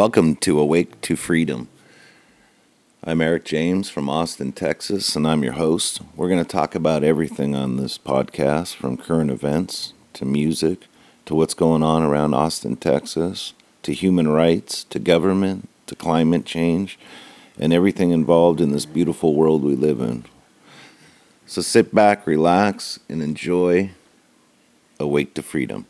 Welcome to Awake to Freedom. I'm Eric James from Austin, Texas, and I'm your host. We're going to talk about everything on this podcast from current events to music to what's going on around Austin, Texas, to human rights, to government, to climate change, and everything involved in this beautiful world we live in. So sit back, relax, and enjoy Awake to Freedom.